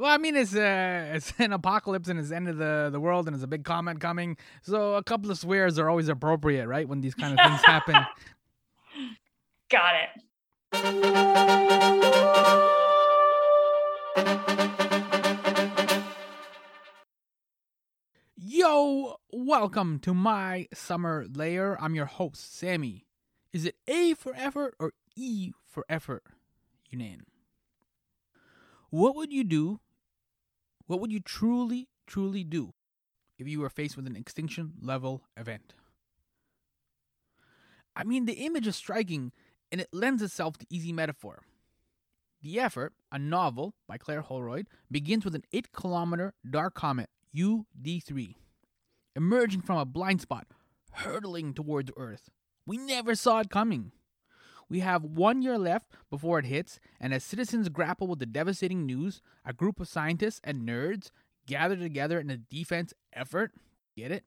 Well, I mean, it's uh, it's an apocalypse and it's the end of the, the world and it's a big comment coming. So a couple of swears are always appropriate, right? When these kind of things happen. Got it. Yo, welcome to My Summer Lair. I'm your host, Sammy. Is it A for effort or E for effort? Younan. What would you do? What would you truly, truly do if you were faced with an extinction level event? I mean, the image is striking and it lends itself to easy metaphor. The Effort, a novel by Claire Holroyde, begins with an 8 kilometer dark comet, UD3, emerging from a blind spot, hurtling towards Earth. We never saw it coming. We have one year left before it hits, and as citizens grapple with the devastating news, a group of scientists and nerds gather together in a defense effort, get it?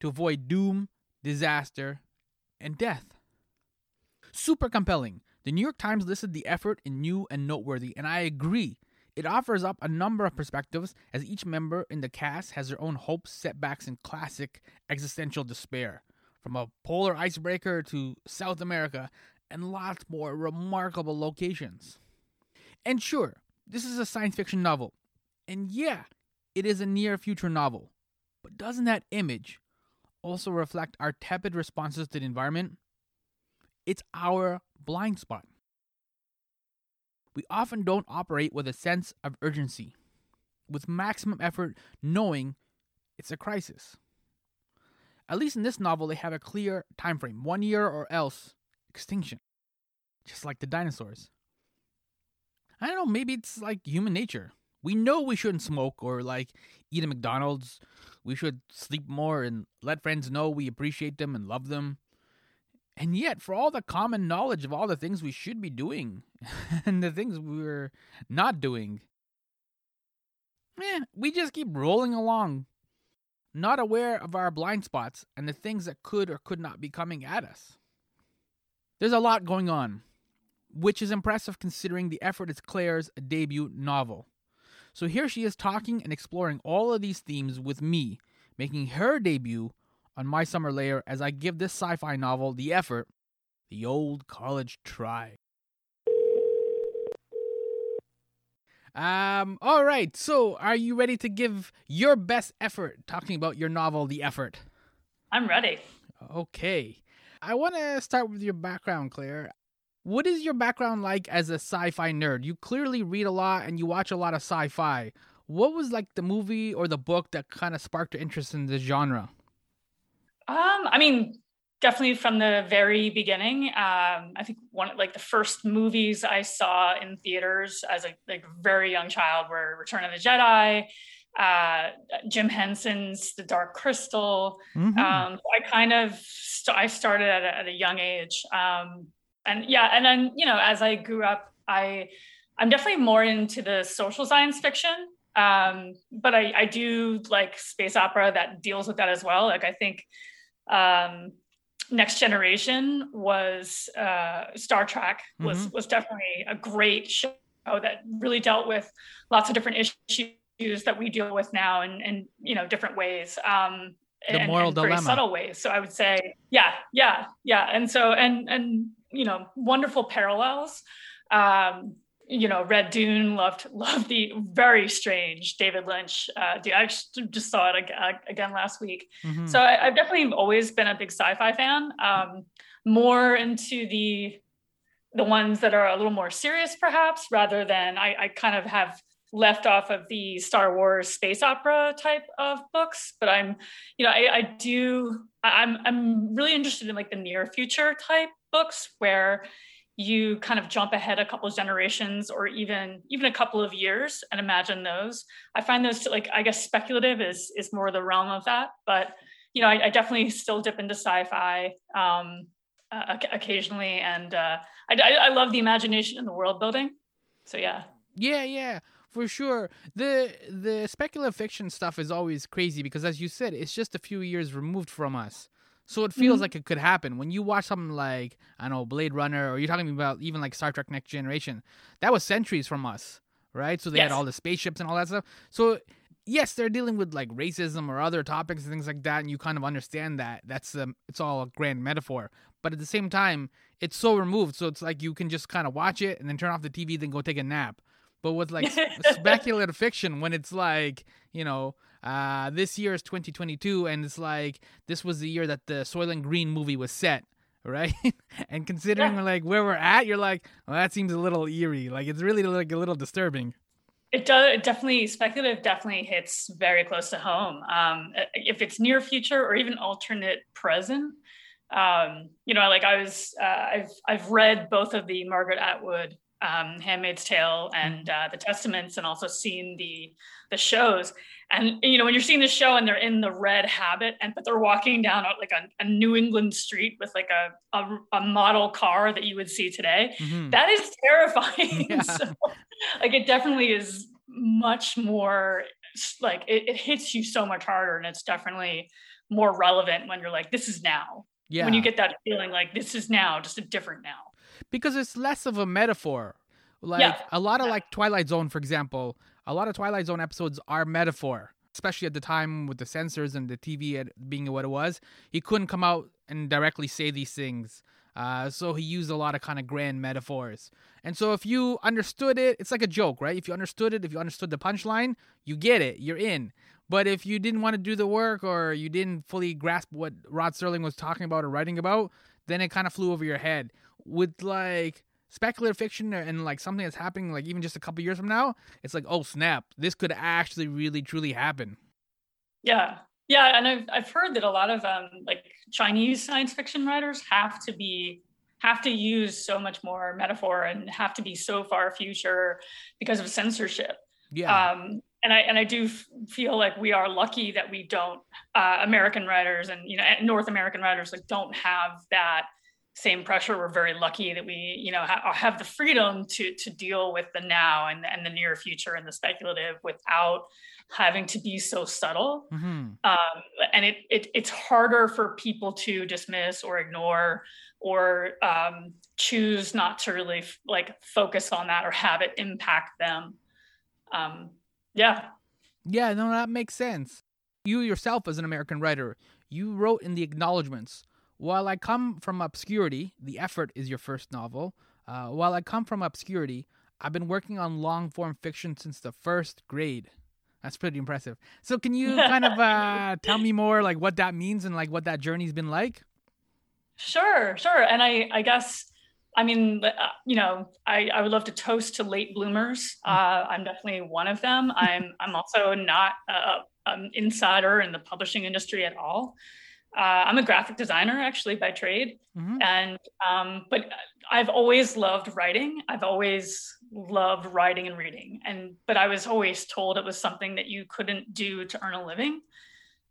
To avoid doom, disaster, and death. Super compelling. The New York Times listed the effort in new and noteworthy, and I agree. It offers up a number of perspectives as each member in the cast has their own hopes, setbacks, and classic existential despair. From a polar icebreaker to South America and lots more remarkable locations. And sure, this is a science fiction novel. And yeah, it is a near future novel. But doesn't that image also reflect our tepid responses to the environment? It's our blind spot. We often don't operate with a sense of urgency, with maximum effort knowing it's a crisis. At least in this novel, they have a clear time frame one year or else extinction, just like the dinosaurs. I don't know, maybe it's like human nature. We know we shouldn't smoke or like eat at McDonald's. We should sleep more and let friends know we appreciate them and love them. And yet, for all the common knowledge of all the things we should be doing and the things we're not doing, eh, we just keep rolling along, not aware of our blind spots and the things that could or could not be coming at us. There's a lot going on, which is impressive considering the effort it's Claire's debut novel. So here she is talking and exploring all of these themes with me, making her debut on My Summer Lair as I give this sci fi novel the effort, the old college try. Um, all right, so are you ready to give your best effort talking about your novel, The Effort? I'm ready. Okay. I want to start with your background, Claire. What is your background like as a sci fi nerd? You clearly read a lot and you watch a lot of sci fi. What was like the movie or the book that kind of sparked your interest in this genre? Um, I mean, definitely from the very beginning. Um, I think one like the first movies I saw in theaters as a like very young child were Return of the Jedi, uh, Jim Henson's The Dark Crystal. Mhm. Um, I kind of st- I started at a, at a young age, um, and yeah, and then you know as I grew up, I I'm definitely more into the social science fiction. Um, but I, I do like space opera that deals with that as well. Like I think um, Next Generation was uh, Star Trek was was definitely a great show that really dealt with lots of different issues that we deal with now in, in you know different ways. Um, The and, moral and very subtle ways. So I would say, yeah, yeah, yeah. And so and and you know wonderful parallels. Um, you know, Read Dune loved loved the very strange David Lynch. Uh, I just, saw it again last week. Mhm. So I, I've definitely always been a big sci-fi fan. Um, more into the the ones that are a little more serious, perhaps, rather than I, I kind of have left off of the Star Wars space opera type of books. But I'm, you know, I, I do. I'm I'm really interested in like the near future type books where you kind of jump ahead a couple of generations or even even a couple of years and imagine those i find those like i guess speculative is is more the realm of that but you know i, I definitely still dip into sci-fi um uh, occasionally and uh I, I i love the imagination and the world building so yeah Yeah, yeah, for sure. The the speculative fiction stuff is always crazy because as you said, it's just a few years removed from us. So it feels Mhm. like it could happen. When you watch something like, I don't know, Blade Runner or you're talking about even like Star Trek Next Generation, that was centuries from us, right? So they Yes. had all the spaceships and all that stuff. So yes, they're dealing with like racism or other topics and things like that, and you kind of understand that. That's um, it's all a grand metaphor. But at the same time, it's so removed, so it's like you can just kind of watch it and then turn off the TV, then go take a nap. But with like speculative fiction, when it's like you know. Uh, this year is 2022, and it's like this was the year that the Soylent Green movie was set, right? and considering Yeah. like where we're at, you're like, well, that seems a little eerie. Like it's really like a little disturbing. It does it definitely speculative definitely hits very close to home. Um, if it's near future or even alternate present, um, you know, like I was, uh, I've I've read both of the Margaret Atwood um, *Handmaid's Tale* and uh, the Testaments, and also seen the the shows. And you know, when you're seeing the show and they're in the red habit, and but they're walking down like a, a New England street with like a, a a model car that you would see today, Mhm. that is terrifying. Yeah. so, like it definitely is much more like it, it hits you so much harder and it's definitely more relevant when you're like this is now yeah. when you get that feeling like this is now just a different now because it's less of a metaphor. Like Yeah. a lot of like Twilight Zone, for example, a lot of Twilight Zone episodes are metaphor, especially at the time with the censors and the TV being what it was. He couldn't come out and directly say these things. Uh, so he used a lot of kind of grand metaphors. And so if you understood it, it's like a joke, right? If you understood it, if you understood the punchline, you get it, you're in. But if you didn't want to do the work or you didn't fully grasp what Rod Serling was talking about or writing about, then it kind of flew over your head. With like speculative fiction and like something that's happening like even just a couple years from now, it's like, oh snap, this could actually really truly happen. yeah yeah and i've, I've heard that a lot of um, like chinese science fiction writers have to be have to use so much more metaphor and have to be so far future because of censorship Yeah. um, and I and I do f- feel like we are lucky that we don't uh, American writers and you know North American writers like don't have that same pressure. We're very lucky that we you know ha- have the freedom to to deal with the now and and the near future and the speculative without having to be so subtle. hmm Um, and it, it it's harder for people to dismiss or ignore or um, choose not to really f- like focus on that or have it impact them. Um, yeah. Yeah, no, that makes sense. You yourself, as an American writer, you wrote in the acknowledgments. While I come from obscurity, The Effort is your first novel. Uh, while I come from obscurity, I've been working on long form fiction since the first grade. That's pretty impressive. So, can you kind of uh, tell me more, like what that means and like what that journey's been like? Sure, sure. And I, I guess, I mean, uh, you know, I, I would love to toast to late bloomers. Uh, I'm definitely one of them. I'm, I'm also not a, an insider in the publishing industry at all. Uh, I'm a graphic designer actually by trade, hmm and um, but I've always loved writing. I've always loved writing and reading, and but I was always told it was something that you couldn't do to earn a living.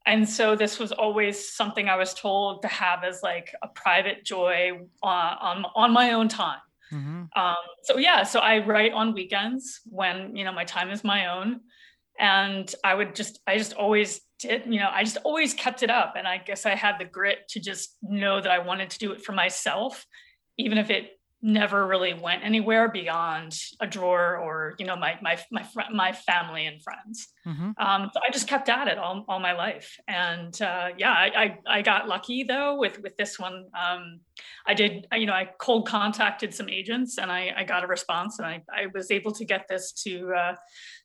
And so this was always something I was told to have as like a private joy on on, on my own time. hmm Um, so yeah, so I write on weekends when you know my time is my own, and I would just I just always did you know I just always kept it up, and I guess I had the grit to just know that I wanted to do it for myself, even if it never really went anywhere beyond a drawer or you know my my my fr- my family and friends. hmm Um, so I just kept at it all, all my life, and uh, yeah, I, I I got lucky though with with this one. Um, I did you know I cold contacted some agents, and I, I got a response, and I, I was able to get this to uh,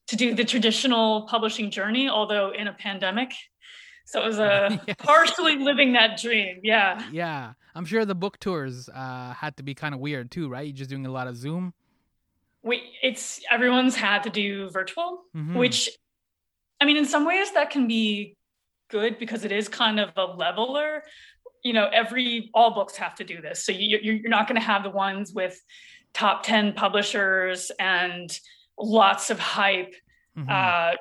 to do the traditional publishing journey, although in a pandemic. So it was a Yes. partially living that dream. Yeah. Yeah, I'm sure the book tours uh, had to be kind of weird too, right? You're just doing a lot of Zoom. We it's everyone's had to do virtual. Mhm. which i mean in some ways that can be good because it is kind of a leveler you know every all books have to do this so you, you're you're not going to have the ones with top 10 publishers and lots of hype Mhm. uh,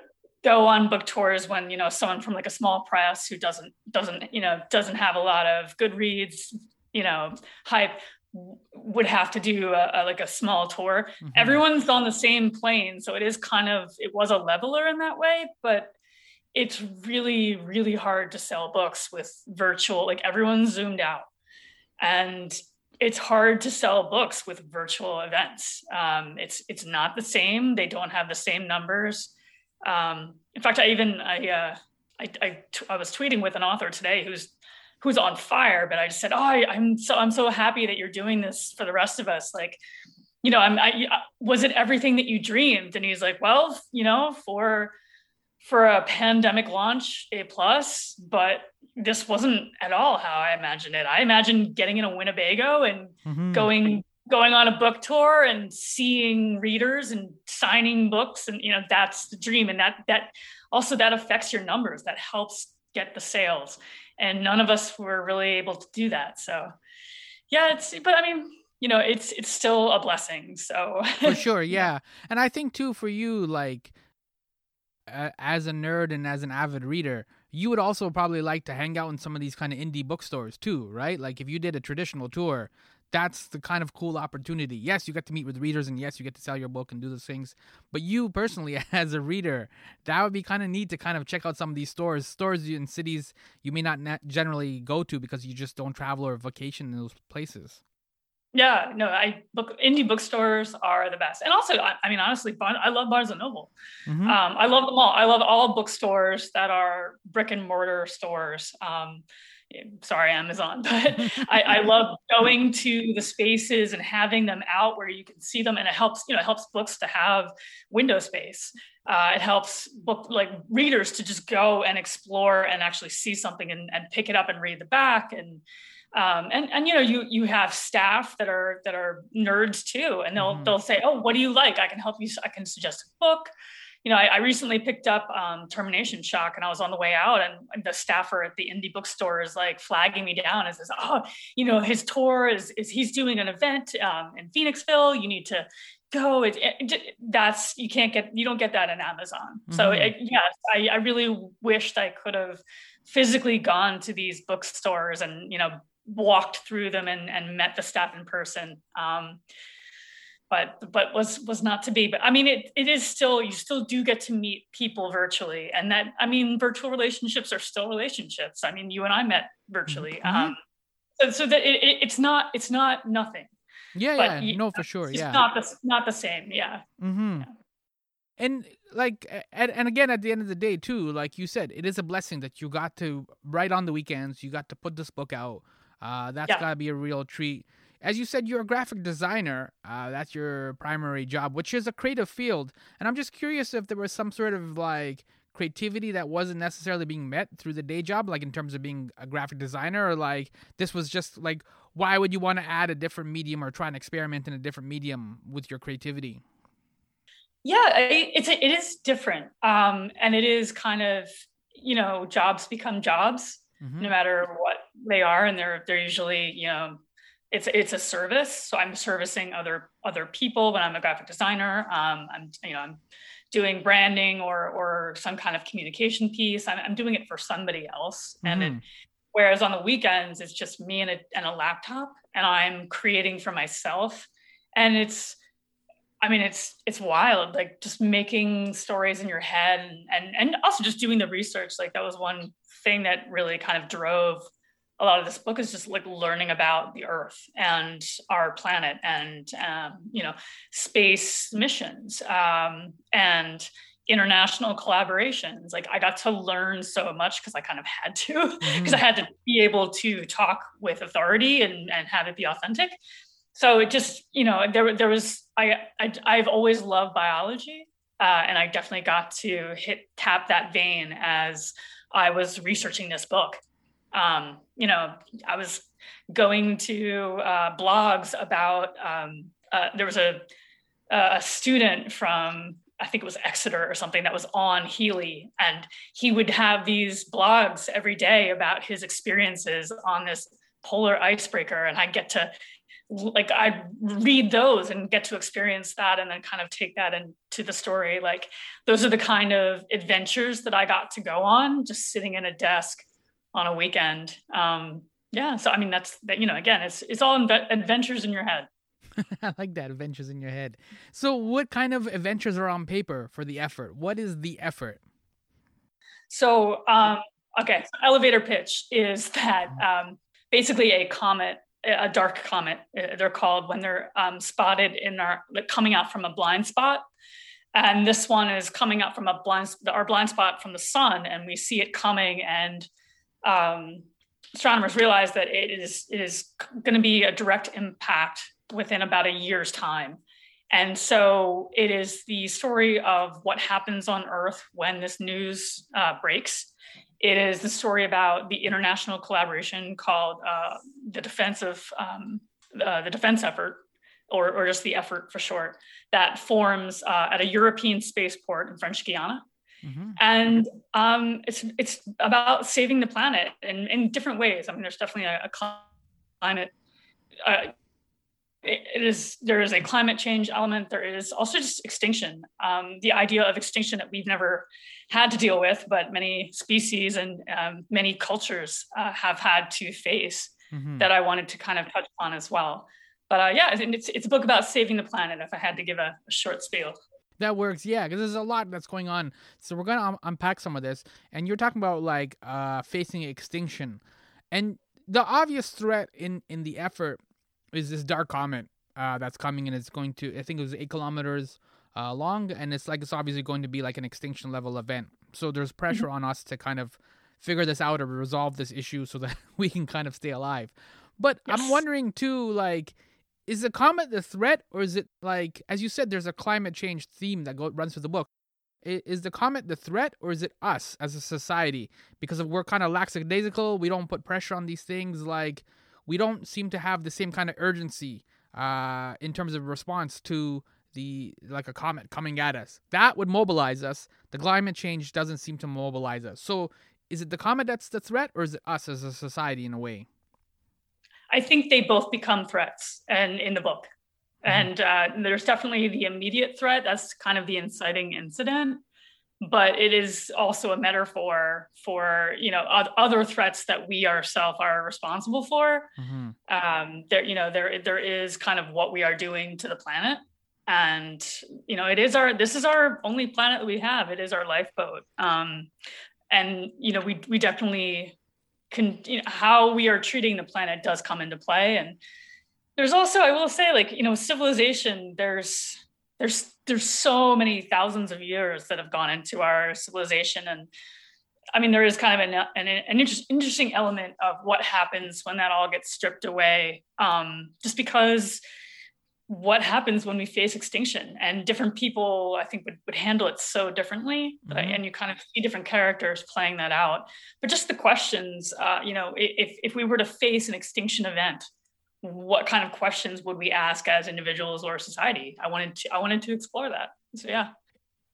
go on book tours when you know someone from like a small press who doesn't doesn't you know doesn't have a lot of good reads you know hype would have to do a, a, like a small tour Mhm. everyone's on the same plane so it is kind of it was a leveler in that way but it's really really hard to sell books with virtual like everyone's zoomed out and it's hard to sell books with virtual events. Um, it's it's not the same. They don't have the same numbers. Um, in fact, I even I, uh, I, I, I was tweeting with an author today who's who's on fire, but I just said, "Oh, I, am so I'm so happy that you're doing this for the rest of us." Like, you know, I'm I, was it everything that you dreamed? And he's like, "Well, you know, for for a pandemic launch, a plus, but this wasn't at all how I imagined it. I imagined getting in a Winnebago and mm-hmm. going going on a book tour and seeing readers and signing books and you know that's the dream. And that that also that affects your numbers. That helps get the sales. And none of us were really able to do that. So yeah it's but i mean you know it's it's still a blessing. So for sure. Yeah. And i think too for you like uh, as a nerd and as an avid reader you would also probably like to hang out in some of these kind of indie bookstores too, right? Like if you did a traditional tour, that's the kind of cool opportunity. Yes, you get to meet with readers and yes, you get to sell your book and do those things. But you personally, as a reader, that would be kind of neat to kind of check out some of these stores, stores in cities you may not generally go to because you just don't travel or vacation in those places. Yeah, no, I book indie bookstores are the best, and also, I, I mean, honestly, I love Barnes and Noble. Mm-hmm. Um, I love them all. I love all bookstores that are brick and mortar stores. Um, sorry, Amazon, but I, I, love going to the spaces and having them out where you can see them, and it helps. You know, it helps books to have window space. Uh, it helps book like readers to just go and explore and actually see something and, and pick it up and read the back and um, and and you know you you have staff that are that are nerds too and they'll mm-hmm. they'll say oh what do you like i can help you i can suggest a book you know i, I recently picked up um, termination shock and i was on the way out and the staffer at the indie bookstore is like flagging me down and says oh you know his tour is is he's doing an event um, in phoenixville you need to go it, it, that's you can't get you don't get that in amazon mm-hmm. so it, yes I, I really wished i could have physically gone to these bookstores and you know walked through them and, and met the staff in person. Um, but but was was not to be. But I mean, it it is still you still do get to meet people virtually, and that I mean, virtual relationships are still relationships. I mean, you and I met virtually. Mm-hmm. Um, so, so that it, it, it's not it's not nothing. Yeah, but yeah, no, for sure. It's yeah, not the not the same. Yeah. Mm-hmm. yeah. And like, and, and again, at the end of the day, too, like you said, it is a blessing that you got to write on the weekends. You got to put this book out. Uh, that's yeah. got to be a real treat. As you said, you're a graphic designer. Uh, that's your primary job, which is a creative field. And I'm just curious if there was some sort of like creativity that wasn't necessarily being met through the day job, like in terms of being a graphic designer, or like this was just like, why would you want to add a different medium or try and experiment in a different medium with your creativity? Yeah, it's it is different, um, and it is kind of you know jobs become jobs mm-hmm. no matter what they are and they're they're usually you know it's it's a service so i'm servicing other other people when i'm a graphic designer um, i'm you know i'm doing branding or or some kind of communication piece i'm, I'm doing it for somebody else mm-hmm. and it, mm-hmm. whereas on the weekends it's just me and a, and a laptop and i'm creating for myself and it's I mean, it's it's wild, like just making stories in your head and and and also just doing the research. Like that was one thing that really kind of drove a lot of this book is just like learning about the earth and our planet and um, you know space missions um, and international collaborations like i got to learn so much because i kind of had to because mm-hmm. i had to be able to talk with authority and, and have it be authentic so it just you know there, there was I, I i've always loved biology uh, and i definitely got to hit tap that vein as I was researching this book. Um, you know, I was going to uh, blogs about. Um, uh, there was a a student from I think it was Exeter or something that was on Healy, and he would have these blogs every day about his experiences on this polar icebreaker, and I get to like I read those and get to experience that and then kind of take that into the story. Like those are the kind of adventures that I got to go on just sitting in a desk on a weekend. Um, yeah. So, I mean, that's that, you know, again, it's, it's all inve- adventures in your head. I like that adventures in your head. So what kind of adventures are on paper for the effort? What is the effort? So, um, okay. So elevator pitch is that, um, basically a comet a dark comet. Uh, they're called when they're um, spotted in our like coming out from a blind spot. And this one is coming up from a blind our blind spot from the sun, and we see it coming. And um, astronomers realize that it is it is going to be a direct impact within about a year's time. And so it is the story of what happens on Earth when this news uh, breaks. It is the story about the international collaboration called uh, the defense of um, uh, the defense effort, or, or just the effort for short, that forms uh, at a European spaceport in French Guiana. Mm-hmm. And um, it's it's about saving the planet in, in different ways. I mean, there's definitely a, a climate uh, it is there is a climate change element there is also just extinction um, the idea of extinction that we've never had to deal with but many species and um, many cultures uh, have had to face mm-hmm. that i wanted to kind of touch on as well but uh, yeah it's, it's a book about saving the planet if i had to give a, a short spiel that works yeah because there's a lot that's going on so we're gonna um, unpack some of this and you're talking about like uh, facing extinction and the obvious threat in in the effort is this dark comet uh, that's coming and it's going to I think it was eight kilometers uh, long and it's like it's obviously going to be like an extinction level event. So there's pressure mm-hmm. on us to kind of figure this out or resolve this issue so that we can kind of stay alive. But yes. I'm wondering too, like, is the comet the threat or is it like as you said, there's a climate change theme that go, runs through the book. Is the comet the threat or is it us as a society? Because we're kind of lackadaisical, we don't put pressure on these things like we don't seem to have the same kind of urgency uh, in terms of response to the like a comet coming at us. That would mobilize us. The climate change doesn't seem to mobilize us. So is it the comet that's the threat, or is it us as a society in a way? I think they both become threats, and in the book, mm-hmm. and uh, there's definitely the immediate threat. That's kind of the inciting incident, but it is also a metaphor for you know other threats that we ourselves are responsible for mm-hmm. um, there you know there there is kind of what we are doing to the planet and you know it is our this is our only planet that we have it is our lifeboat um, and you know we we definitely you know how we are treating the planet does come into play. And there's also i will say like you know civilization there's there's there's so many thousands of years that have gone into our civilization. And i mean there is kind of an, an, an inter- interesting element of what happens when that all gets stripped away um, just because what happens when we face extinction and different people i think would, would handle it so differently mm-hmm. and you kind of see different characters playing that out. But just the questions uh, you know if, if we were to face an extinction event what kind of questions would we ask as individuals or society? I wanted to i wanted to explore that. So yeah.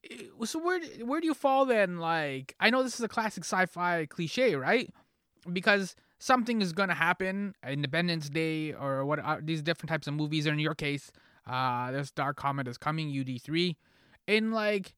Eh, so where where do you fall then? Like i know this is a classic sci-fi cliche right? Because something is going to happen independence day or what uh, these different types of movies or in your case uh this dark comet is coming ud3 and like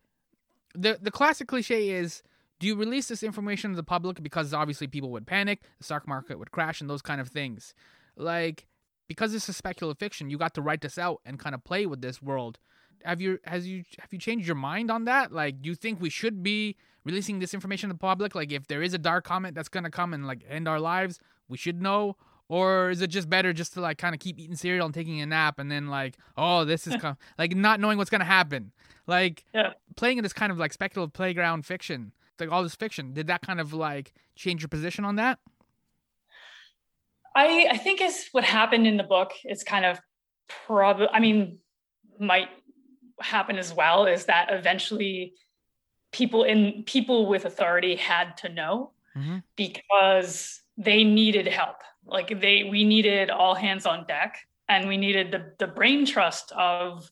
the the classic cliche is do you release this information to the public because obviously people would panic the stock market would crash and those kind of things like because this is speculative fiction, you got to write this out and kind of play with this world. Have you has you have you changed your mind on that? Like, do you think we should be releasing this information to the public? Like, if there is a dark comet that's gonna come and like end our lives, we should know. Or is it just better just to like kind of keep eating cereal and taking a nap and then like, oh, this is com-, like not knowing what's gonna happen, like yeah. playing in this kind of like speculative playground fiction, like all this fiction. Did that kind of like change your position on that? I, I think is what happened in the book is kind of probably, I mean, might happen as well is that eventually people in people with authority had to know mm-hmm. because they needed help. Like they, we needed all hands on deck and we needed the, the brain trust of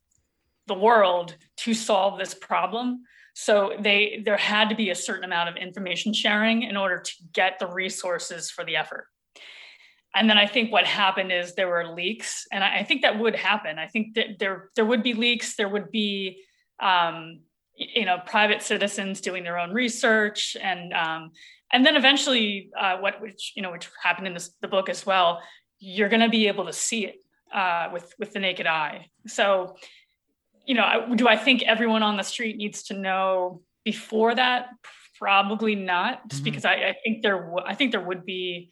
the world to solve this problem. So they, there had to be a certain amount of information sharing in order to get the resources for the effort and then I think what happened is there were leaks, and I, I think that would happen. I think that there there would be leaks. There would be um, you know private citizens doing their own research, and um, and then eventually uh, what which you know which happened in this, the book as well. You're going to be able to see it uh, with with the naked eye. So you know, do I think everyone on the street needs to know before that? Probably not, just mm-hmm. because I, I think there w- I think there would be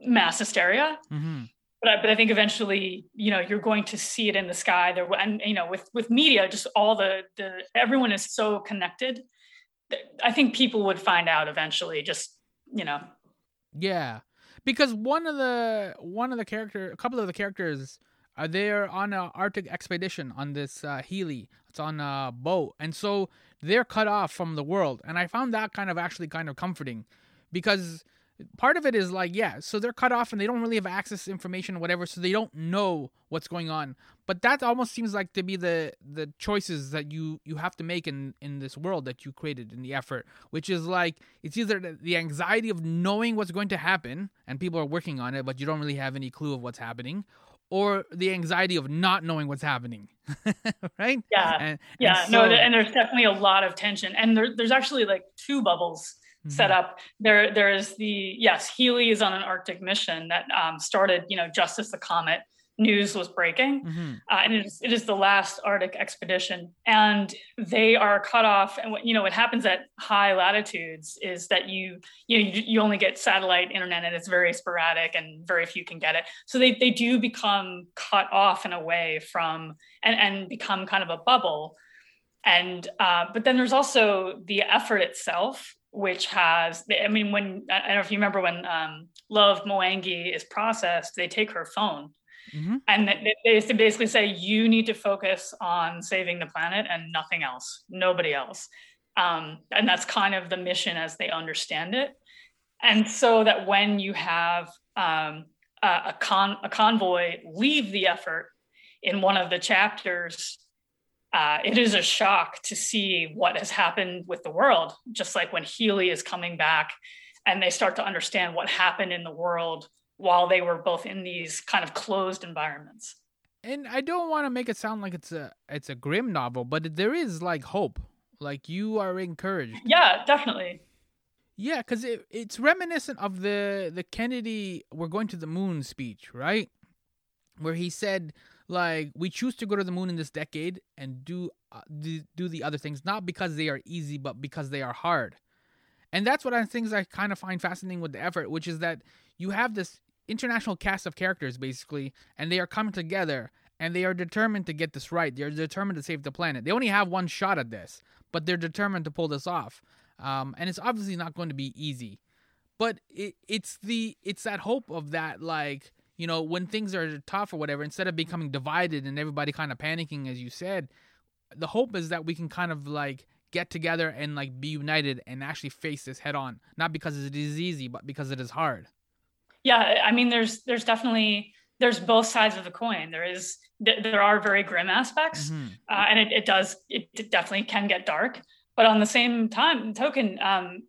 mass hysteria. Mm-hmm. But I, but I think eventually, you know, you're going to see it in the sky there. And, you know, with, with media, just all the, the, everyone is so connected. I think people would find out eventually, just, you know. Yeah. Because one of the, one of the character, a couple of the characters are there on an Arctic expedition on this uh, Healy. It's on a boat. And so they're cut off from the world. And I found that kind of actually kind of comforting because part of it is like yeah so they're cut off and they don't really have access to information or whatever so they don't know what's going on. But that almost seems like to be the the choices that you you have to make in in this world that you created in the effort which is like it's either the anxiety of knowing what's going to happen and people are working on it but you don't really have any clue of what's happening or the anxiety of not knowing what's happening right? Yeah. And, yeah and so, no and there's definitely a lot of tension and there, there's actually like two bubbles mm-hmm. set up. There, there is the yes, Healy is on an Arctic mission that um, started, you know, just as the comet news was breaking, mm-hmm. uh, and it is, it is the last Arctic expedition, and they are cut off. And what you know, what happens at high latitudes is that you you know, you, you only get satellite internet, and it's very sporadic, and very few can get it. So they they do become cut off in a way from and and become kind of a bubble and uh, but then there's also the effort itself which has i mean when i don't know if you remember when um, love Moangi is processed they take her phone. Mm-hmm. and they, they basically say you need to focus on saving the planet and nothing else nobody else. Um, and that's kind of the mission as they understand it. And so that when you have um, a, a, con- a convoy leave the effort in one of the chapters uh, it is a shock to see what has happened with the world. Just like when Healy is coming back and they start to understand what happened in the world while they were both in these kind of closed environments. And I don't want to make it sound like it's a it's a grim novel, but there is like hope. Like you are encouraged. Yeah, definitely. Yeah, because it, it's reminiscent of the the Kennedy "We're going to the moon" speech, right? Where he said like we choose to go to the moon in this decade and do uh, do, the other things not because they are easy but because they are hard. And that's what i things i kind of find fascinating with the effort which is that you have this international cast of characters basically and they are coming together and they are determined to get this right. They're determined to save the planet. They only have one shot at this but they're determined to pull this off. Um, and it's obviously not going to be easy. But it, it's the it's that hope of that like you know, when things are tough or whatever, instead of becoming divided and everybody kind of panicking, as you said, the hope is that we can kind of like get together and like be united and actually face this head on, not because it is easy, but because it is hard. Yeah, I mean, there's there's definitely there's both sides of the coin. There is there are very grim aspects, mm-hmm. uh, and it, it does it definitely can get dark. But on the same time, token, um,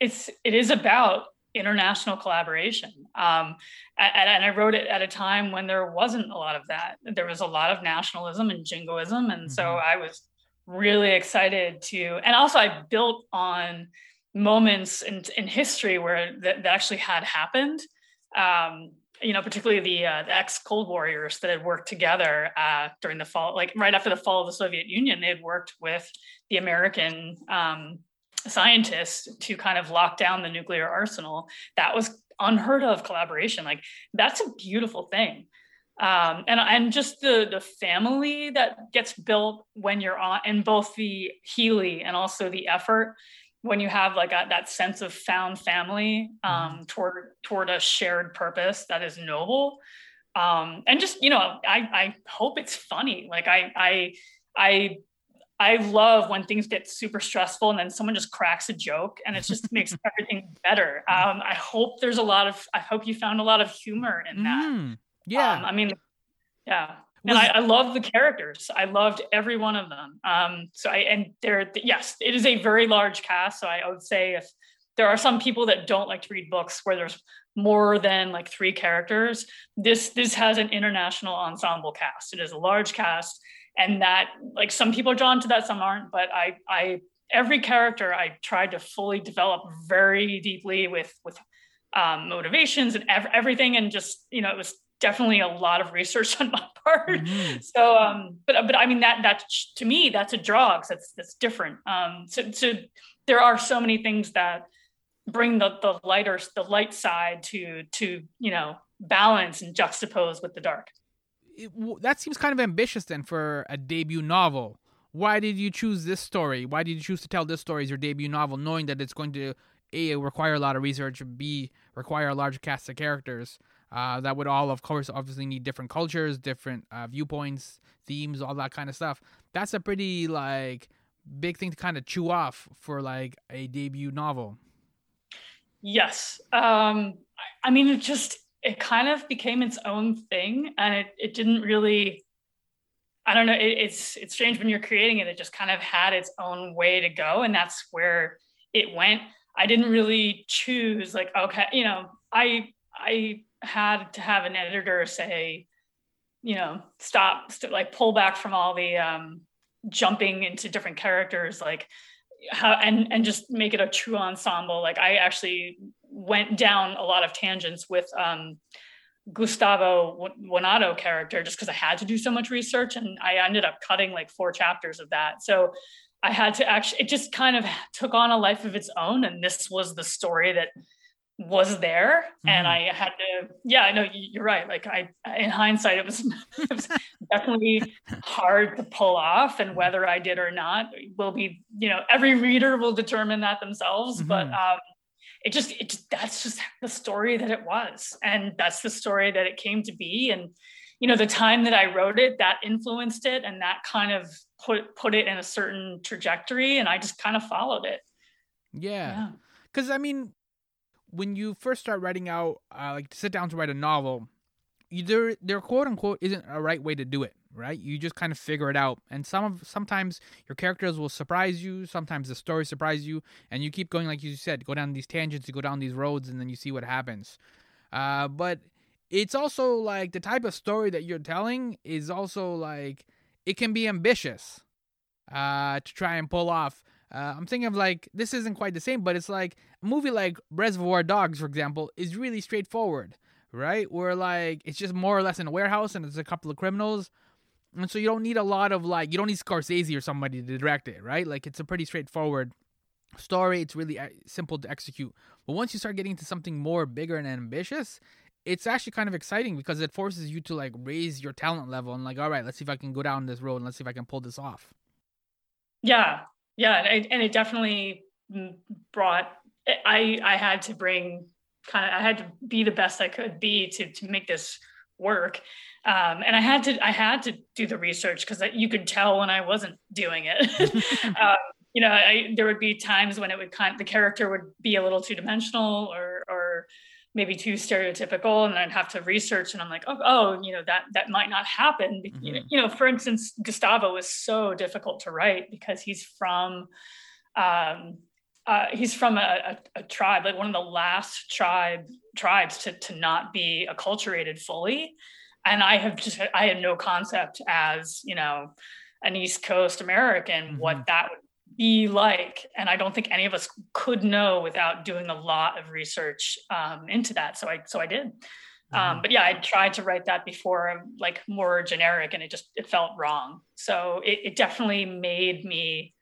it's it is about international collaboration. Um, and, and, I wrote it at a time when there wasn't a lot of that. There was a lot of nationalism and jingoism. And mm-hmm. so I was really excited to, and also I built on moments in, in history where that, that actually had happened. Um, you know, particularly the, uh, the ex Cold Warriors that had worked together uh, during the fall, like right after the fall of the Soviet Union, they had worked with the American um, scientists to kind of lock down the nuclear arsenal. That was unheard of collaboration. Like that's a beautiful thing. Um, and and just the the family that gets built when you're on in both the Healy and also the effort when you have like a, that sense of found family um, mm-hmm. toward toward a shared purpose that is noble um, and just you know I I hope it's funny like I I I I love when things get super stressful and then someone just cracks a joke and it just makes everything better. Um, I hope there's a lot of, I hope you found a lot of humor in that. Mm, yeah. Um, I mean, yeah. And I, I, love the characters. I loved every one of them. Um, so I, and there, yes, it is a very large cast. So I would say if there are some people that don't like to read books where there's more than like three characters, this, this has an international ensemble cast. It is a large cast and that like some people are drawn to that some aren't but i i every character i tried to fully develop very deeply with with um, motivations and ev- everything and just you know it was definitely a lot of research on my part mm-hmm. so um but but i mean that that to me that's a draw because that's that's different um so so there are so many things that bring the the lighter the light side to to you know balance and juxtapose with the dark. It, that seems kind of ambitious then for a debut novel. Why did you choose this story? Why did you choose to tell this story as your debut novel, knowing that it's going to a require a lot of research, b require a large cast of characters uh, that would all, of course, obviously need different cultures, different uh, viewpoints, themes, all that kind of stuff. That's a pretty like big thing to kind of chew off for like a debut novel. Yes. Um, I mean, it just, it kind of became its own thing and it, it didn't really, I don't know. It, it's, it's strange when you're creating it, it just kind of had its own way to go. And that's where it went. I didn't really choose like, okay, you know, I, I had to have an editor say, you know, stop, st- like pull back from all the, um, jumping into different characters like how and and just make it a true ensemble like i actually went down a lot of tangents with um gustavo Juanado character just because i had to do so much research and i ended up cutting like four chapters of that so i had to actually it just kind of took on a life of its own and this was the story that was there mm-hmm. and i had to yeah i know you're right like i in hindsight it was, it was definitely hard to pull off and whether i did or not will be you know every reader will determine that themselves mm-hmm. but um it just it that's just the story that it was. And that's the story that it came to be. And you know the time that i wrote it that influenced it and that kind of put put it in a certain trajectory and i just kind of followed it. Yeah. Because yeah. i mean when you first start writing out, uh, like to sit down to write a novel, you, there there quote unquote isn't a right way to do it, right? You just kind of figure it out, and some of sometimes your characters will surprise you, sometimes the story surprise you, and you keep going like you said, go down these tangents, you go down these roads, and then you see what happens. Uh, but it's also like the type of story that you're telling is also like it can be ambitious uh, to try and pull off uh, I'm thinking of like this isn't quite the same, but it's like a movie like Reservoir Dogs, for example, is really straightforward, right? Where like it's just more or less in a warehouse and there's a couple of criminals, and so you don't need a lot of like you don't need Scorsese or somebody to direct it, right? Like it's a pretty straightforward story. It's really uh, simple to execute. But once you start getting into something more bigger and ambitious, it's actually kind of exciting because it forces you to like raise your talent level and like, all right, let's see if I can go down this road and let's see if I can pull this off. Yeah, yeah and, and it definitely brought i i had to bring kind of i had to be the best i could be to to make this work um, and i had to i had to do the research because you could tell when i wasn't doing it um, you know I, there would be times when it would kind of, the character would be a little two dimensional or or maybe too stereotypical and I'd have to research and I'm like, oh, oh you know, that that might not happen. Mm-hmm. You, know, you know, for instance, Gustavo was so difficult to write because he's from um, uh, he's from a, a, a, tribe, like one of the last tribe tribes to, to not be acculturated fully. And I have just I had no concept as, you know, an East Coast American, mm-hmm. what that would be like. And i don't think any of us could know without doing a lot of research um, into that. So i so i did. Um, mm-hmm. um, but yeah i tried to write that before like more generic and it just it felt wrong. So it, it definitely made me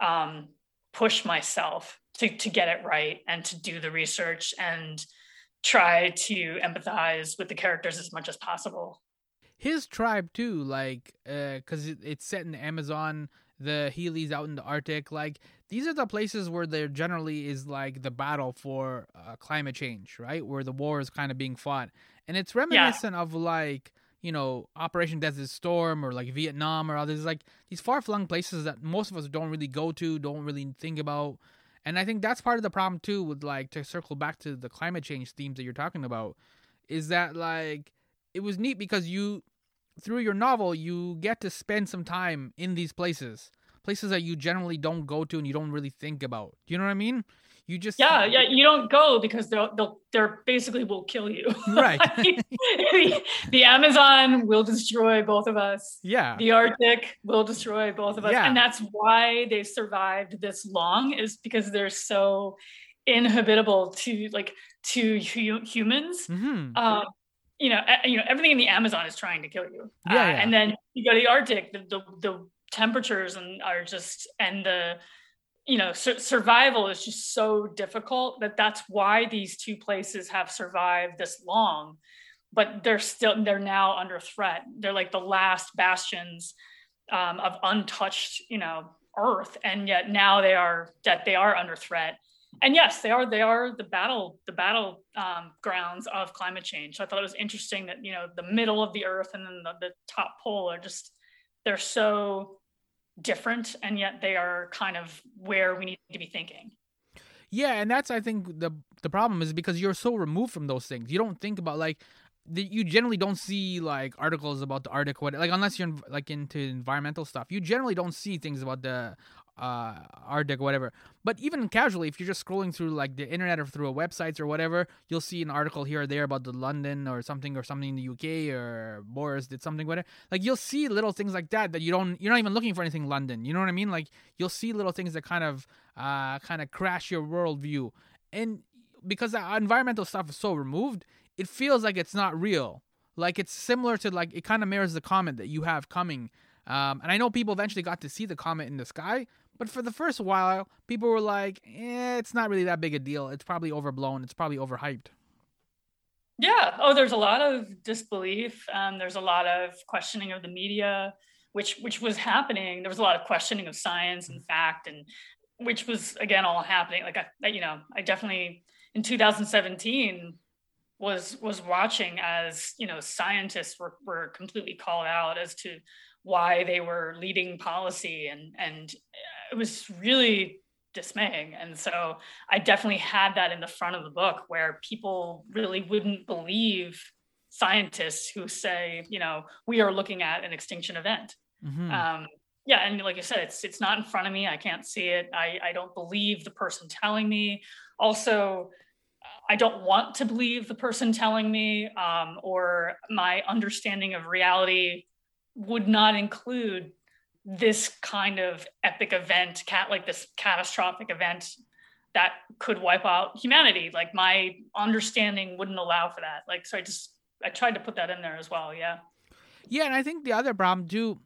um, push myself to, to get it right and to do the research. And try to empathize with the characters as much as possible his tribe too like because uh, it, it's set in the amazon the Healy's out in the Arctic. Like these are the places where there generally is like the battle for uh, climate change, right? Where the war is kind of being fought, and it's reminiscent yeah. of like you know Operation Desert Storm or like Vietnam or others like these far flung places that most of us don't really go to, don't really think about. And I think that's part of the problem too with like to circle back to the climate change themes that you're talking about is that like it was neat because you through your novel, you get to spend some time in these places, places that you generally don't go to and you don't really think about. Do you know what I mean? You just yeah yeah you don't go because they'll they'll they're basically will kill you right the, the, amazon will destroy both of us yeah the arctic will destroy both of us yeah. and that's why they've survived this long is because they're so inhabitable to like to hu- humans mm-hmm. um, you know, you know, everything in the Amazon is trying to kill you. Yeah, uh, yeah. And then you go to the Arctic, the, the, the temperatures and are just, and the, you know, su- survival is just so difficult that that's why these two places have survived this long. but they're still they're now under threat. They're like the last bastions um, of untouched, you know, Earth, and yet now they are that they are under threat. And yes, they are they are the battle the battle um, grounds of climate change. So I thought it was interesting that you know the middle of the Earth and then the, the top pole are just they're so different, and yet they are kind of where we need to be thinking. Yeah, and that's I think the the problem is because you're so removed from those things. You don't think about like the, you generally don't see like articles about the Arctic, what like unless you're like into environmental stuff. You generally don't see things about the uh Arctic, whatever. But even casually, if you're just scrolling through like the internet or through a websites or whatever, you'll see an article here or there about the London or something or something in the UK or Boris did something whatever. Like you'll see little things like that that you don't you're not even looking for anything London. You know what I mean? Like you'll see little things that kind of uh kind of crash your worldview. And because the environmental stuff is so removed, it feels like it's not real. Like it's similar to like it kind of mirrors the comet that you have coming. Um, and I know people eventually got to see the comet in the sky, but for the first while, people were like, eh, "It's not really that big a deal. It's probably overblown. It's probably overhyped." Yeah. Oh, there's a lot of disbelief. Um, there's a lot of questioning of the media, which which was happening. There was a lot of questioning of science and fact, and which was again all happening. Like I, you know, I definitely in 2017 was was watching as you know scientists were, were completely called out as to why they were leading policy and and it was really dismaying. And so i definitely had that in the front of the book where people really wouldn't believe scientists who say you know we are looking at an extinction event. Mm-hmm. um, yeah and like you said it's it's not in front of me. I can't see it. I i don't believe the person telling me. Also I don't want to believe the person telling me, um, or my understanding of reality would not include this kind of epic event, cat like this catastrophic event that could wipe out humanity. Like my understanding wouldn't allow for that. Like so, I just I tried to put that in there as well. Yeah. Yeah, and I think the other problem too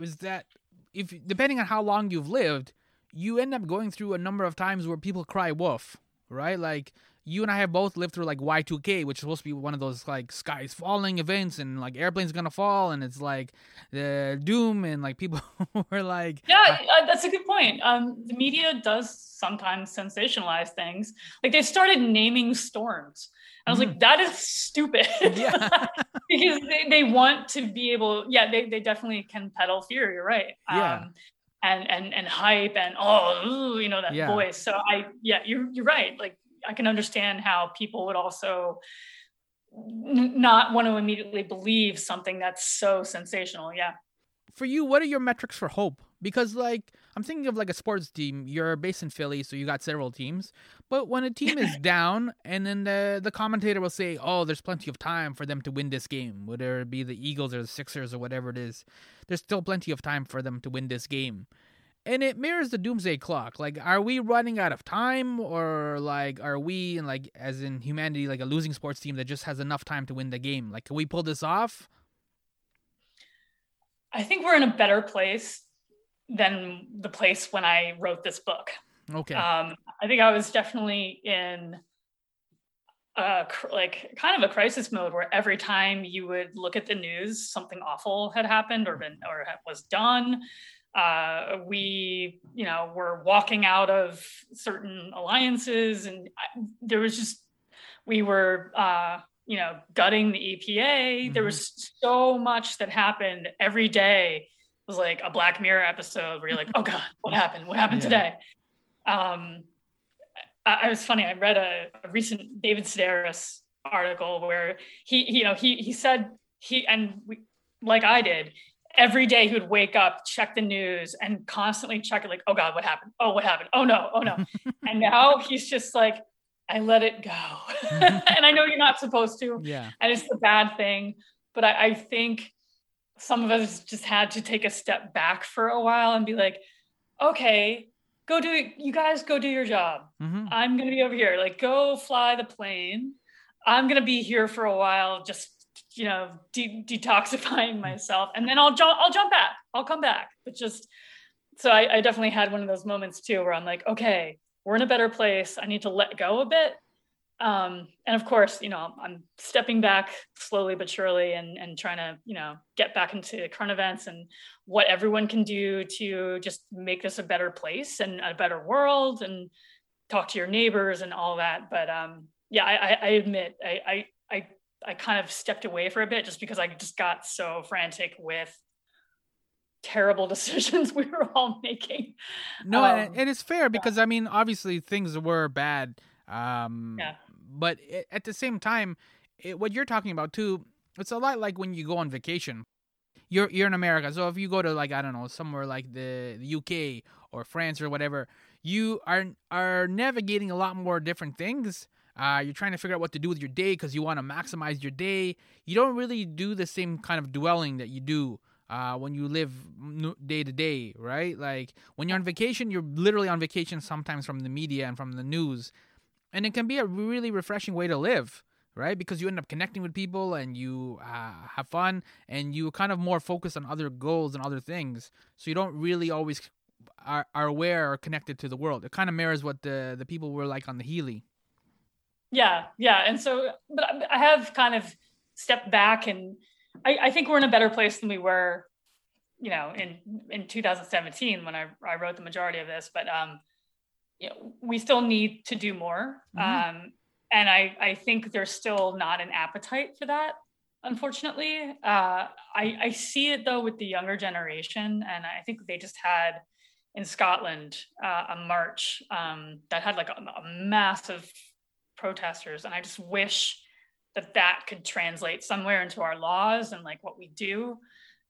is that if depending on how long you've lived, you end up going through a number of times where people cry wolf, right? Like you and I have both lived through like Y2K, which is supposed to be one of those like skies falling events and like airplanes gonna fall and it's like the doom and like people were like yeah uh, that's a good point um the media does sometimes sensationalize things like they started naming storms I was mm. like, that is stupid. Yeah. because they, they want to be able, yeah, they, they definitely can peddle fear. You're right. Yeah. Um, and, and, and hype and, oh, ooh, you know, that yeah. voice. So I, yeah, you're, you're right. Like I can understand how people would also not want to immediately believe something that's so sensational. Yeah. For you, what are your metrics for hope? Because like I'm thinking of like a sports team. You're based in Philly, so you got several teams. But when a team is down, and then the the commentator will say, "Oh, there's plenty of time for them to win this game," whether it be the Eagles or the Sixers or whatever it is, there's still plenty of time for them to win this game and it mirrors the doomsday clock. Like are we running out of time or like are we and like as in humanity like a losing sports team that just has enough time to win the game? Like can we pull this off? I think we're in a better place than the place when i wrote this book. Okay. Um i think i was definitely in uh, like kind of a crisis mode where every time you would look at the news, something awful had happened or been or was done uh, we you know were walking out of certain alliances and I, there was just we were uh, you know gutting the epa mm-hmm. there was so much that happened every day. It was like a black mirror episode where you're like oh god what happened? What happened yeah. today? Um I, I, was funny. I read a, a recent david sedaris article where he you know he he said he and we, like i did every day he would wake up, check the news, and constantly check it like, oh God, what happened? Oh, what happened? Oh no, oh no. and now he's just like, I let it go. and I know you're not supposed to. Yeah. And it's the bad thing. But I, I think some of us just had to take a step back for a while and be like, okay, go do it. you guys go do your job. Mm-hmm. I'm gonna be over here. Like, go fly the plane. I'm gonna be here for a while, just you know de- detoxifying myself. And then i'll jump i'll jump back. I'll come back. But just so I, I, definitely had one of those moments too where i'm like okay we're in a better place. I need to let go a bit. Um, and of course, you know, I'm stepping back slowly but surely and, and trying to, you know, get back into current events and what everyone can do to just make this a better place and a better world and talk to your neighbors and all that. But um, yeah, I, I admit I, I, I, kind of stepped away for a bit just because I just got so frantic with terrible decisions we were all making. No, um, and it's fair because I mean, obviously things were bad. Um, yeah but at the same time, it, what you're talking about too, it's a lot like when you go on vacation. You're you're in America, so if you go to like I don't know somewhere like the, the UK or France or whatever, you are are navigating a lot more different things. Uh, you're trying to figure out what to do with your day because you want to maximize your day. You don't really do the same kind of dwelling that you do uh, when you live day to day, right? Like when you're on vacation, you're literally on vacation sometimes from the media and from the news. And it can be a really refreshing way to live right? Because you end up connecting with people and you uh, have fun and you kind of more focus on other goals and other things. So you don't really always are, are aware or connected to the world. It kind of mirrors what the the people were like on the healy yeah yeah and so but i have kind of stepped back and i, I think we're in a better place than we were you know in in 2017 when i, I wrote the majority of this but um you know, we still need to do more. Mm-hmm. Um, and I, I think there's still not an appetite for that, unfortunately. Uh, I, I see it though with the younger generation, and I think they just had in Scotland uh, a march um, that had like a, a massive protesters, and I just wish that that could translate somewhere into our laws and like what we do.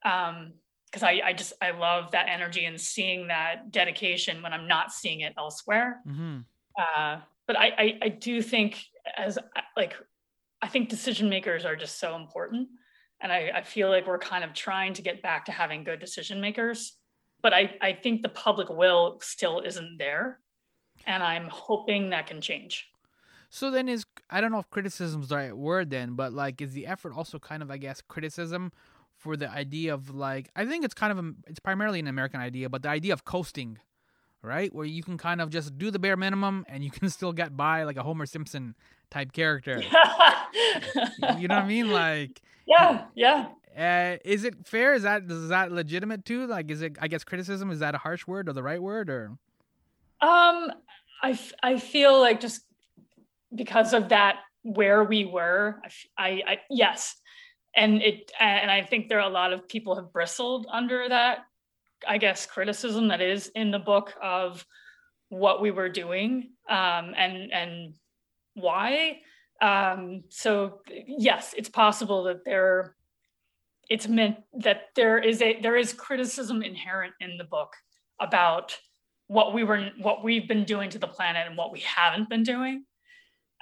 Um, because I, I just I love that energy and seeing that dedication when I'm not seeing it elsewhere. Mm-hmm. Uh, but I, I I do think as like I think decision makers are just so important, and I, I feel like we're kind of trying to get back to having good decision makers. But I I think the public will still isn't there, and I'm hoping that can change. So then is I don't know if criticism is the right word then, but like is the effort also kind of I guess criticism for the idea of like I think it's kind of a, it's primarily an American idea, but the idea of coasting, right? Where you can kind of just do the bare minimum and you can still get by like a Homer Simpson type character. you know what I mean? Like Yeah, yeah. Uh, is it fair? Is that is that legitimate too? Like, is it? I guess criticism is that a harsh word or the right word or? Um, I I feel like just because of that where we were, I, I yes, and it and i think there are a lot of people have bristled under that i guess criticism that is in the book of what we were doing um, and and why. Um, so yes it's possible that there it's meant that there is a there is criticism inherent in the book about what we were what we've been doing to the planet and what we haven't been doing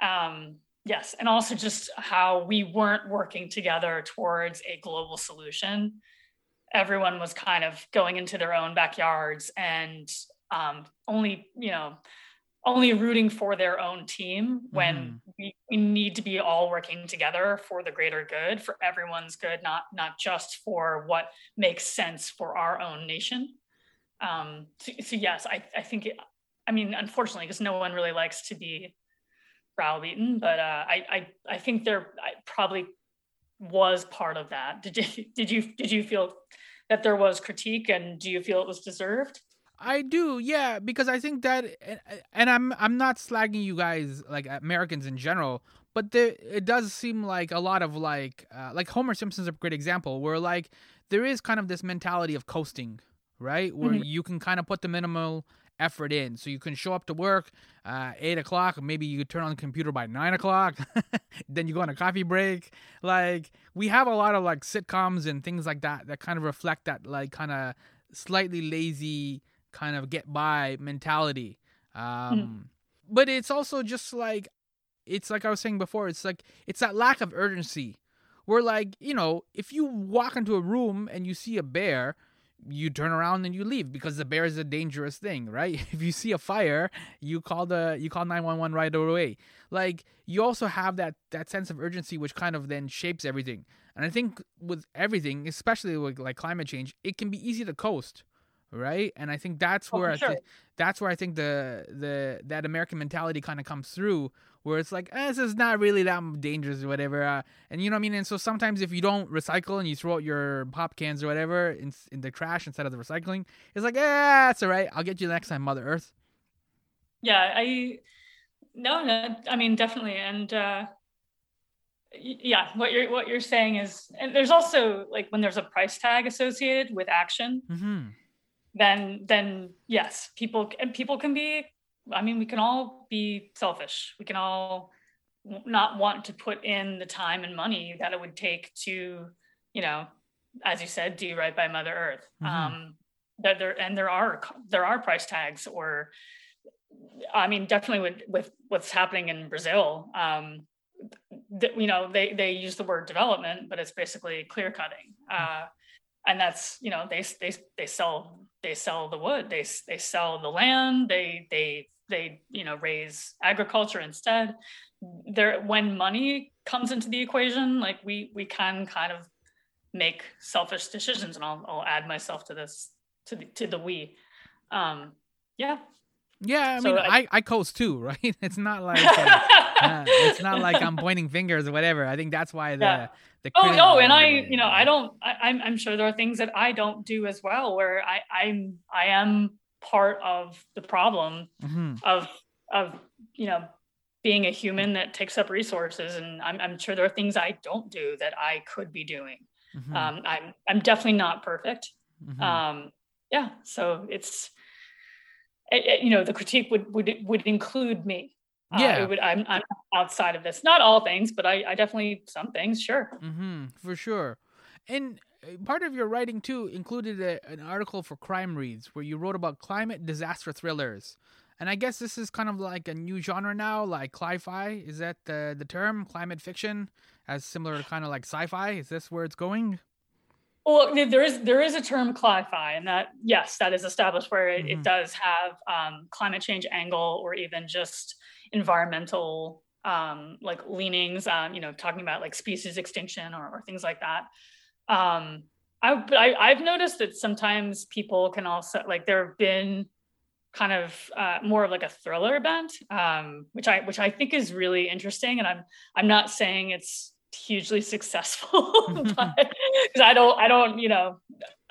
um, Yes, and also just how we weren't working together towards a global solution. Everyone was kind of going into their own backyards and um, only, you know, only rooting for their own team when mm we, we need to be all working together for the greater good, for everyone's good, not not just for what makes sense for our own nation. Um, so, so yes, I, I think it, I mean, unfortunately, because no one really likes to be browbeaten, but uh, I, I I think there I probably was part of that. Did you did you did you feel that there was critique, and do you feel it was deserved? I do, yeah, because I think that, and I'm I'm not slagging you guys like Americans in general, but there it does seem like a lot of like uh, like Homer Simpson's a great example where like there is kind of this mentality of coasting, right? Where mm-hmm. you can kind of put the minimal effort in. So you can show up to work uh, eight o'clock, maybe you turn on the computer by nine o'clock, then you go on a coffee break. Like we have a lot of like sitcoms and things like that that kind of reflect that like kind of slightly lazy kind of get by mentality. Um, mm. But it's also just like it's like I was saying before. It's like it's that lack of urgency. Where like you know, if you walk into a room and you see a bear, you turn around and you leave because the bear is a dangerous thing, right? If you see a fire, you call the you call 911 right away. Like you also have that that sense of urgency which kind of then shapes everything. And I think with everything, especially with like climate change, it can be easy to coast, right? And I think that's Oh, where I sure. thi- that's where I think the the that American mentality kind of comes through, where it's like eh, this is not really that dangerous or whatever. Uh, and you know what I mean. And so sometimes if you don't recycle and you throw out your pop cans or whatever in, in the trash instead of the recycling, it's like yeah, it's all right. I'll get you next time, Mother Earth. yeah i no no i mean definitely and uh yeah what you're what you're saying is and there's also like when there's a price tag associated with action Mm-hmm. then then yes people and people can be i mean we can all be selfish. We can all not want to put in the time and money that it would take to you know as you said do right by mother earth. Mhm. um that there and there are there are price tags or i mean definitely with with what's happening in brazil um th- you know they they use the word development but it's basically clear cutting. Uh and that's you know they they they sell they sell the wood they they sell the land they they they you know raise agriculture instead. There when money comes into the equation like we we can kind of make selfish decisions and I'll, I'll add myself to this to the to the we. Um yeah. Yeah, I So mean, I- I, I coast too, right? It's not like uh, it's not like I'm pointing fingers or whatever. I think that's why the Yeah. the oh no and i you know i don't I, I'm, I'm sure there are things that i don't do as well where i i'm i am part of the problem Mhm. of of you know being a human that takes up resources and i'm, I'm sure there are things i don't do that i could be doing Mhm. um, i'm i'm definitely not perfect Mhm. um yeah so it's it, it- you know the critique would would would include me Yeah. it would, I'm, I'm outside of this not all things but i i definitely some things sure Mm-hmm, for sure. And uh, part of your writing too included a, an article for Crime Reads where you wrote about climate disaster thrillers. And I guess this is kind of like a new genre now, like cli-fi. Is that the the term? Climate fiction, as similar to kind of like sci-fi. Is this where it's going? Well, there- is there is a term cli-fi, and that yes, that is established where it, Mhm. it does have um, climate change angle or even just environmental um, like leanings. Um, you know, talking about like species extinction or, or things like that. Um, I but I, I've noticed that sometimes people can also like there have been kind of uh, more of like a thriller bent, um, which I which I think is really interesting, and I'm I'm not saying it's hugely successful, because I don't I don't you know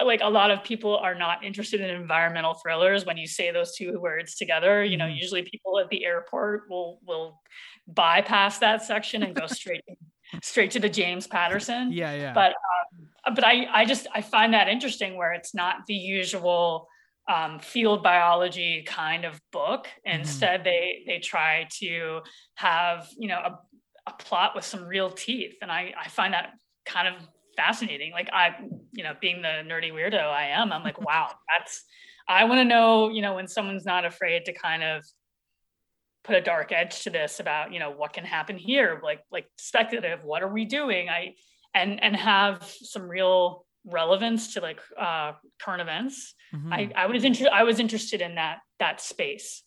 like a lot of people are not interested in environmental thrillers when you say those two words together you know Mhm. usually people at the airport will will bypass that section and go straight straight to the James Patterson Yeah, yeah. but um, but I I just I find that interesting where it's not the usual um, field biology kind of book. Instead, they they try to have you know a, plot with some real teeth, and I I find that kind of fascinating. Like I you know being the nerdy weirdo I am, I'm like wow that's I want to know you know when someone's not afraid to kind of put a dark edge to this about you know what can happen here. Like like speculative what are we doing? I and and have some real relevance to like uh current events. Mhm. i i was inter- i was interested in that that space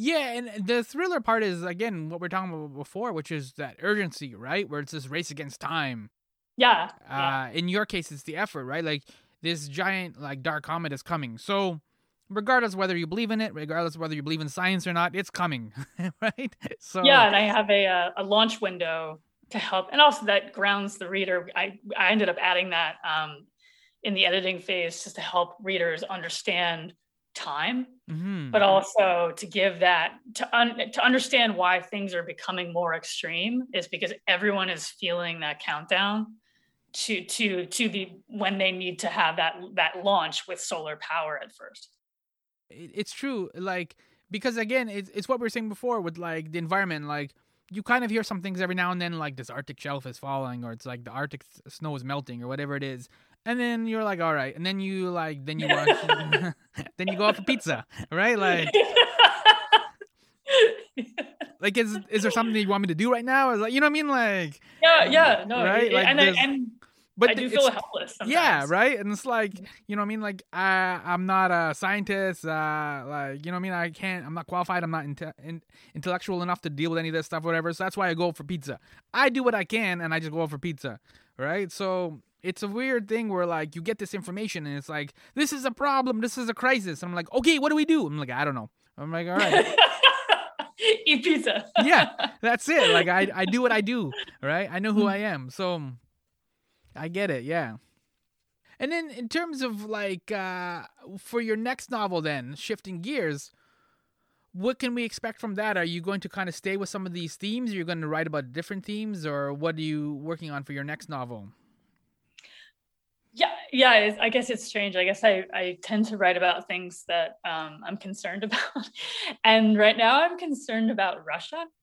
Yeah, and the thriller part is again what we are talking about before, which is that urgency, right? Where it's this race against time. yeah, yeah. Uh, in your case, it's the effort, right? Like this giant, like dark comet is coming. So, regardless whether you believe in it, regardless whether you believe in science or not, it's coming, right? So yeah and i have a uh, a launch window to help and also that grounds the reader i i ended up adding that um in the editing phase just to help readers understand time mhm. but also to give that to un, to understand why things are becoming more extreme is because everyone is feeling that countdown to to to the when they need to have that that launch with solar power at first. It, it's true. Like because again it's, it's what we were saying before with like the environment. Like you kind of hear some things every now and then like this arctic shelf is falling or it's like the arctic snow is melting or whatever it is and then you're like all right. And then you like then you watch then you go out for pizza right? Like like is is there something that you want me to do right now? Is like you know what i mean? Like yeah yeah. No Right, it- like and, I, and but i do feel helpless yeah right? And it's like you know what i mean? Like I, i'm not a scientist uh like you know what i mean? I can't i'm not qualified i'm not inte- in, intellectual enough to deal with any of this stuff whatever. So that's why i go for pizza. I do what i can and i just go out for pizza right? So It's a weird thing where like you get this information and it's like this is a problem, this is a crisis. And I'm like, okay, what do we do? I'm like, I don't know. I'm like, all right. Eat pizza. yeah, that's it. Like I, I do what I do, right? I know who I am, so I get it. Yeah. And then in terms of like uh, for your next novel, then shifting gears, what can we expect from that? Are you going to kind of stay with some of these themes? Are you going to write about different themes, or what are you working on for your next novel? Yeah. I guess it's strange. I guess I, I tend to write about things that um, I'm concerned about, and right now I'm concerned about Russia.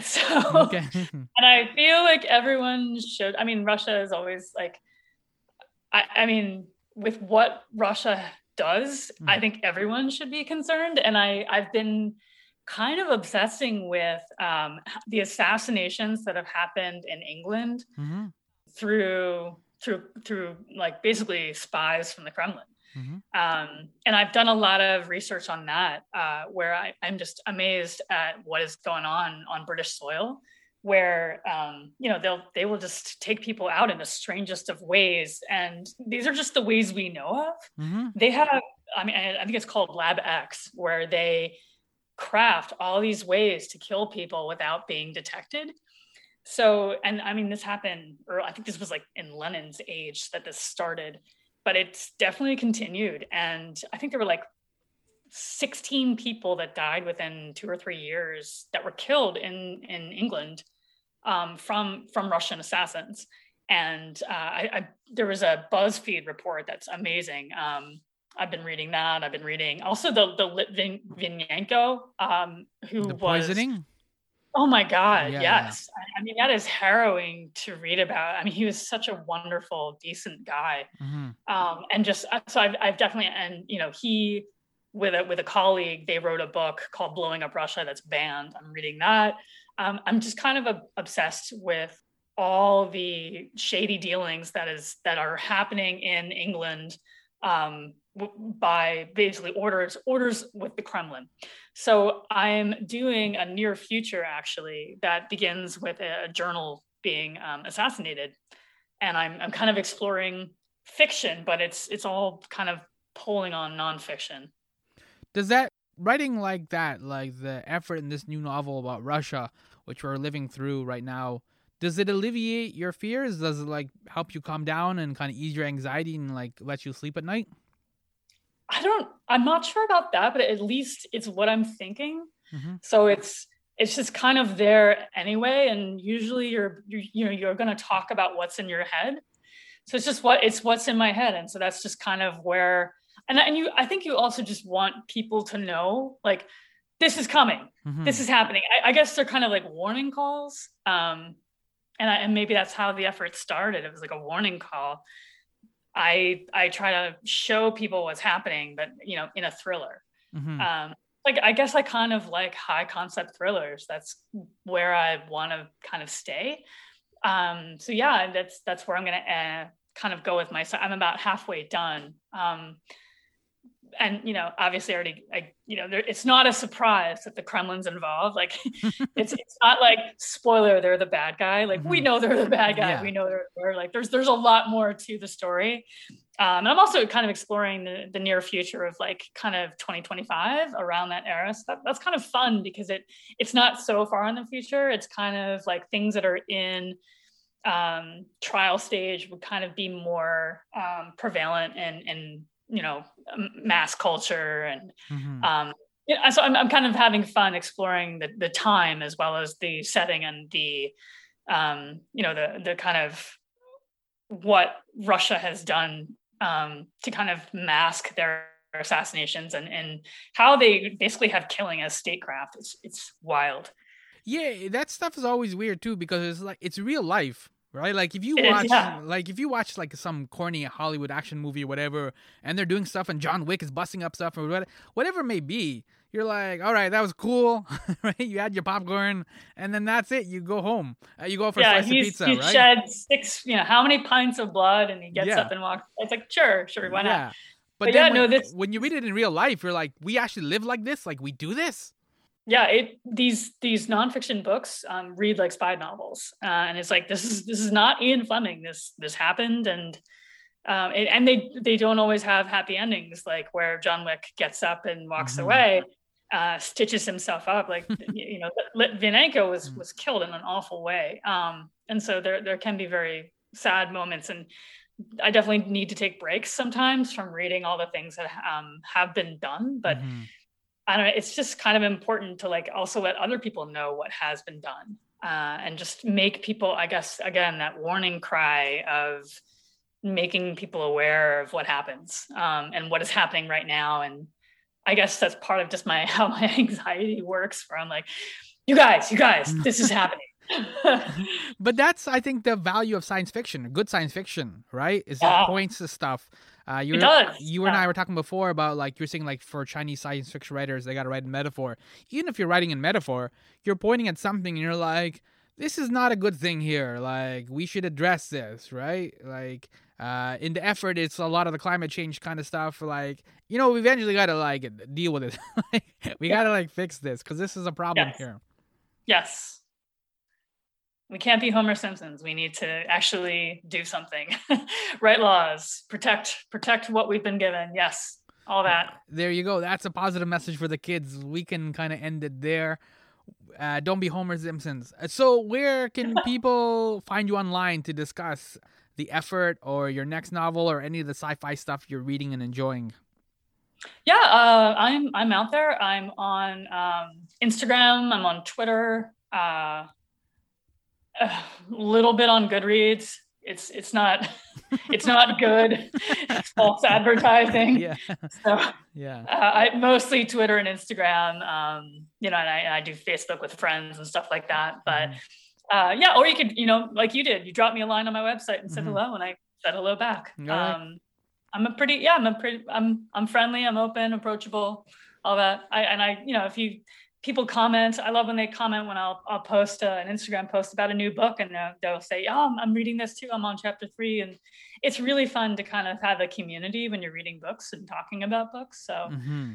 So, okay. and I feel like everyone should. I mean, Russia is always like, I, I mean, with what Russia does, mm-hmm. I think everyone should be concerned. And I I've been kind of obsessing with um, the assassinations that have happened in England mm-hmm. through through through like basically spies from the Kremlin. Mm-hmm. Um, and I've done a lot of research on that, uh, where I, am just amazed at what is going on on British soil, where um, you know they'll they will just take people out in the strangest of ways, and these are just the ways we know of. Mm-hmm. They have, I mean, I think it's called Lab X, where they craft all these ways to kill people without being detected so and i mean this happened or i think this was like in lenin's age that this started but it's definitely continued and i think there were like 16 people that died within two or three years that were killed in in england um, from from russian assassins and uh, I, I, there was a buzzfeed report that's amazing um, I've been reading that. I've been reading also the the Litvinenko, um, who the poisoning. Oh my God, yeah, yes. I mean, that is harrowing to read about. I mean, he was such a wonderful, decent guy. Mm-hmm. Um, and just uh, so I've, I've definitely, and you know, he with a with a colleague, they wrote a book called "Blowing Up Russia" that's banned. I'm reading that. Um, I'm just kind of a, obsessed with all the shady dealings that is that are happening in England um, by basically orders orders with the Kremlin. So I'm doing a near future actually that begins with a, journal being um, assassinated, and I'm I'm kind of exploring fiction, but it's it's all kind of pulling on nonfiction. Does that writing like that, like the effort in this new novel about Russia, which we're living through right now, does it alleviate your fears? Does it like help you calm down and kind of ease your anxiety and like let you sleep at night? I don't, I'm not sure about that, but at least it's what I'm thinking. Mm-hmm. So it's, it's just kind of there anyway. And usually you're, you, you know, you're going to talk about what's in your head. So it's just what, it's what's in my head. And so that's just kind of where, and, and you, I think you also just want people to know, like, this is coming. Mm-hmm. This is happening. I, I, guess they're kind of like warning calls. Um, and, I, and maybe that's how the effort started. It was like a warning call I I try to show people what's happening, but you know, in a thriller. Mm-hmm. Um, like I guess I kind of like high concept thrillers. That's where I want to kind of stay. Um, so yeah, that's that's where I'm gonna uh, kind of go with my. I'm about halfway done. Um, and you know obviously already I, you know there, it's not a surprise that the kremlin's involved like it's it's not like spoiler they're the bad guy like mm-hmm. we know they're the bad guy yeah. we know they're, they're, like there's there's a lot more to the story um, and i'm also kind of exploring the, the near future of like kind of 2025 around that era so that, that's kind of fun because it it's not so far in the future it's kind of like things that are in um, trial stage would kind of be more um, prevalent and and you know mass culture and mm-hmm. um, yeah, so I'm, I'm kind of having fun exploring the, the time as well as the setting and the um, you know the the kind of what Russia has done um, to kind of mask their assassinations and and how they basically have killing as statecraft. It's it's wild. Yeah, that stuff is always weird too because it's like it's real life right? Like if you watch, yeah. like if you watch like some corny Hollywood action movie or whatever, and they're doing stuff, and John Wick is busting up stuff or whatever it may be, you're like, all right, that was cool, right? You had your popcorn, and then that's it. You go home. Uh, you go for yeah, a slice of pizza, he right? shed six, you know, how many pints of blood, and he gets yeah. up and walks. It's like, sure, sure, why not? But, but yeah, when, no, this when you read it in real life, you're like, we actually live like this, like we do this. Yeah, it these these nonfiction books um, read like spy novels, uh, and it's like this is this is not Ian Fleming. This this happened, and um, it, and they they don't always have happy endings, like where John Wick gets up and walks mm-hmm. away, uh, stitches himself up. Like you know, Litvinenko was mm. was killed in an awful way, um, and so there there can be very sad moments and I definitely need to take breaks sometimes from reading all the things that um, have been done. But mm-hmm. I don't know, it's just kind of important to like also let other people know what has been done uh, and just make people, I guess, again, that warning cry of making people aware of what happens um, and what is happening right now. And I guess that's part of just my how my anxiety works. Where I'm like, you guys, you guys, this is happening but that's I think the value of science fiction, good science fiction, right? Is yeah. it points to stuff. Uh, you it does. You yeah. and I were talking before about like you're saying like for Chinese science fiction writers, they got to write in metaphor. Even if you're writing in metaphor, you're pointing at something and you're like, this is not a good thing here. Like we should address this, right? Like uh, in the effort, it's a lot of the climate change kind of stuff. Like you know, we eventually got to like deal with it. we yeah. got to like fix this because this is a problem yes. here. Yes we can't be Homer Simpsons. We need to actually do something, write laws, protect protect what we've been given. Yes, all that. There you go. That's a positive message for the kids. We can kind of end it there. Uh, don't be Homer Simpsons. Uh, so, where can people find you online to discuss the effort or your next novel or any of the sci-fi stuff you're reading and enjoying? Yeah, uh, I'm I'm out there. I'm on um, Instagram. I'm on Twitter. Uh, a little bit on Goodreads. It's it's not it's not good. It's false advertising. Yeah. So yeah. Uh, I mostly Twitter and Instagram. Um, you know, and I, and I do Facebook with friends and stuff like that. But mm-hmm. uh, yeah, or you could, you know, like you did, you dropped me a line on my website and said mm-hmm. hello, and I said hello back. Right. Um, I'm a pretty yeah, I'm a pretty I'm I'm friendly, I'm open, approachable, all that. I and I, you know, if you people comment. I love when they comment when I'll, I'll post a, an Instagram post about a new book and they'll, they'll say, oh, I'm, I'm, reading this too. I'm on chapter three. And it's really fun to kind of have a community when you're reading books and talking about books. So mm-hmm.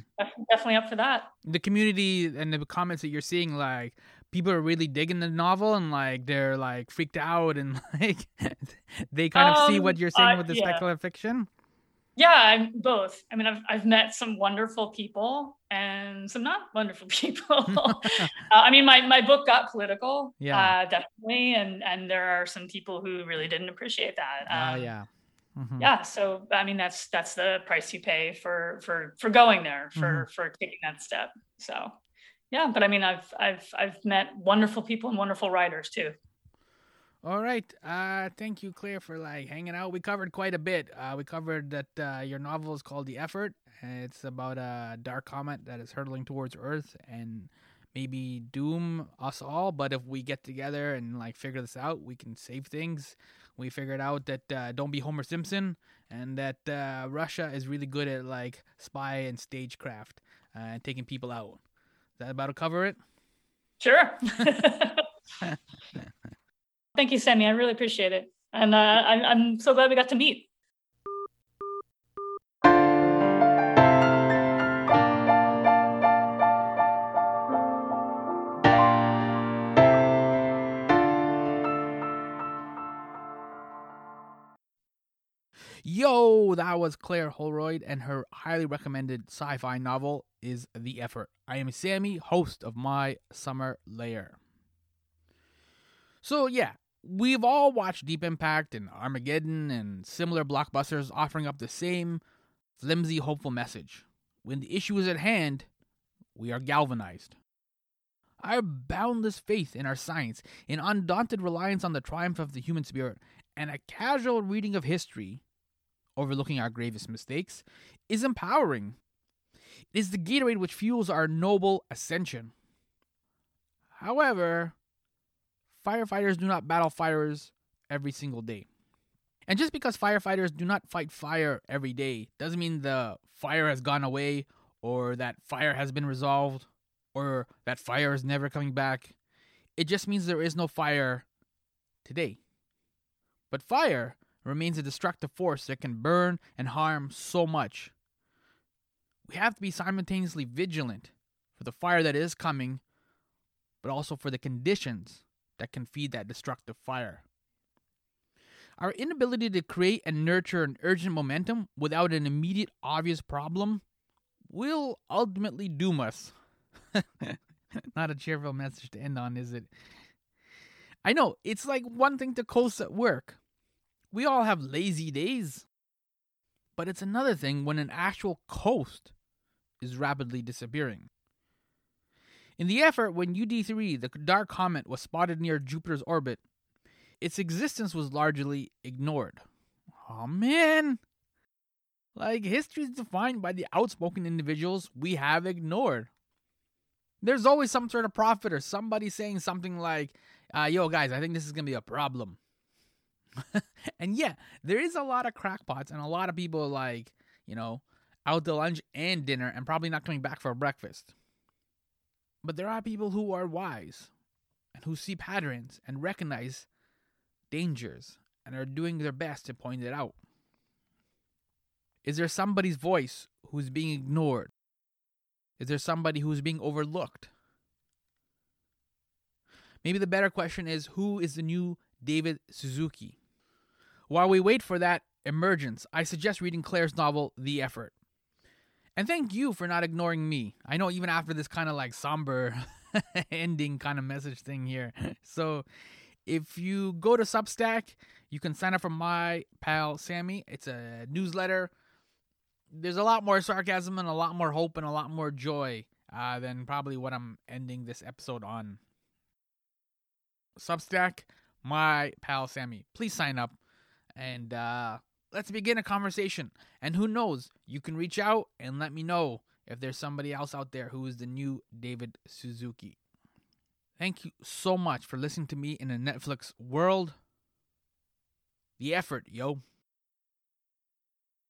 definitely up for that. The community and the comments that you're seeing, like people are really digging the novel and like they're like freaked out and like they kind of um, see what you're saying uh, with the yeah. speculative fiction. Yeah, I'm both. I mean, I've I've met some wonderful people and some not wonderful people. uh, I mean, my my book got political, yeah, uh, definitely, and and there are some people who really didn't appreciate that. Oh um, uh, yeah. Mm-hmm. Yeah, so I mean that's that's the price you pay for for for going there for mm-hmm. for taking that step. So yeah, but I mean I've I've I've met wonderful people and wonderful writers too. All right. Uh, thank you, Claire, for like hanging out. We covered quite a bit. Uh, we covered that uh, your novel is called The Effort. It's about a dark comet that is hurtling towards Earth and maybe doom us all. But if we get together and like figure this out, we can save things. We figured out that uh, don't be Homer Simpson and that uh, Russia is really good at like spy and stagecraft uh, and taking people out. Is that about to cover it? Sure. Thank you, Sammy. I really appreciate it. And uh, I, I'm so glad we got to meet. Yo, that was Claire Holroyde, and her highly recommended sci fi novel is The Effort. I am Sammy, host of My Summer Lair. So, yeah, We've all watched Deep Impact and Armageddon and similar blockbusters offering up the same flimsy, hopeful message. When the issue is at hand, we are galvanized. Our boundless faith in our science, an undaunted reliance on the triumph of the human spirit, and a casual reading of history, overlooking our gravest mistakes, is empowering. It is the Gatorade which fuels our noble ascension. However, firefighters do not battle fires every single day. And just because firefighters do not fight fire every day doesn't mean the fire has gone away or that fire has been resolved or that fire is never coming back. It just means there is no fire today. But fire remains a destructive force that can burn and harm so much. We have to be simultaneously vigilant for the fire that is coming, but also for the conditions that can feed that destructive fire. Our inability to create and nurture an urgent momentum without an immediate obvious problem will ultimately doom us. Not a cheerful message to end on, is it? I know, it's like one thing to coast at work. We all have lazy days. But it's another thing when an actual coast is rapidly disappearing. In the effort when UD3, the dark comet, was spotted near Jupiter's orbit, its existence was largely ignored. Oh man! Like, history is defined by the outspoken individuals we have ignored. There's always some sort of prophet or somebody saying something like, uh, yo, guys, I think this is going to be a problem. and yeah, there is a lot of crackpots and a lot of people like, you know, out to lunch and dinner and probably not coming back for breakfast. But there are people who are wise and who see patterns and recognize dangers and are doing their best to point it out. Is there somebody's voice who's being ignored? Is there somebody who's being overlooked? Maybe the better question is who is the new David Suzuki? While we wait for that emergence, I suggest reading Claire's novel, The Effort. And thank you for not ignoring me. I know even after this kind of like somber ending kind of message thing here. So if you go to Substack, you can sign up for my pal Sammy. It's a newsletter. There's a lot more sarcasm and a lot more hope and a lot more joy uh, than probably what I'm ending this episode on. Substack, my pal Sammy. Please sign up and uh, let's begin a conversation. And who knows, you can reach out and let me know if there's somebody else out there who is the new David Suzuki. Thank you so much for listening to me in a Netflix world. The effort, yo.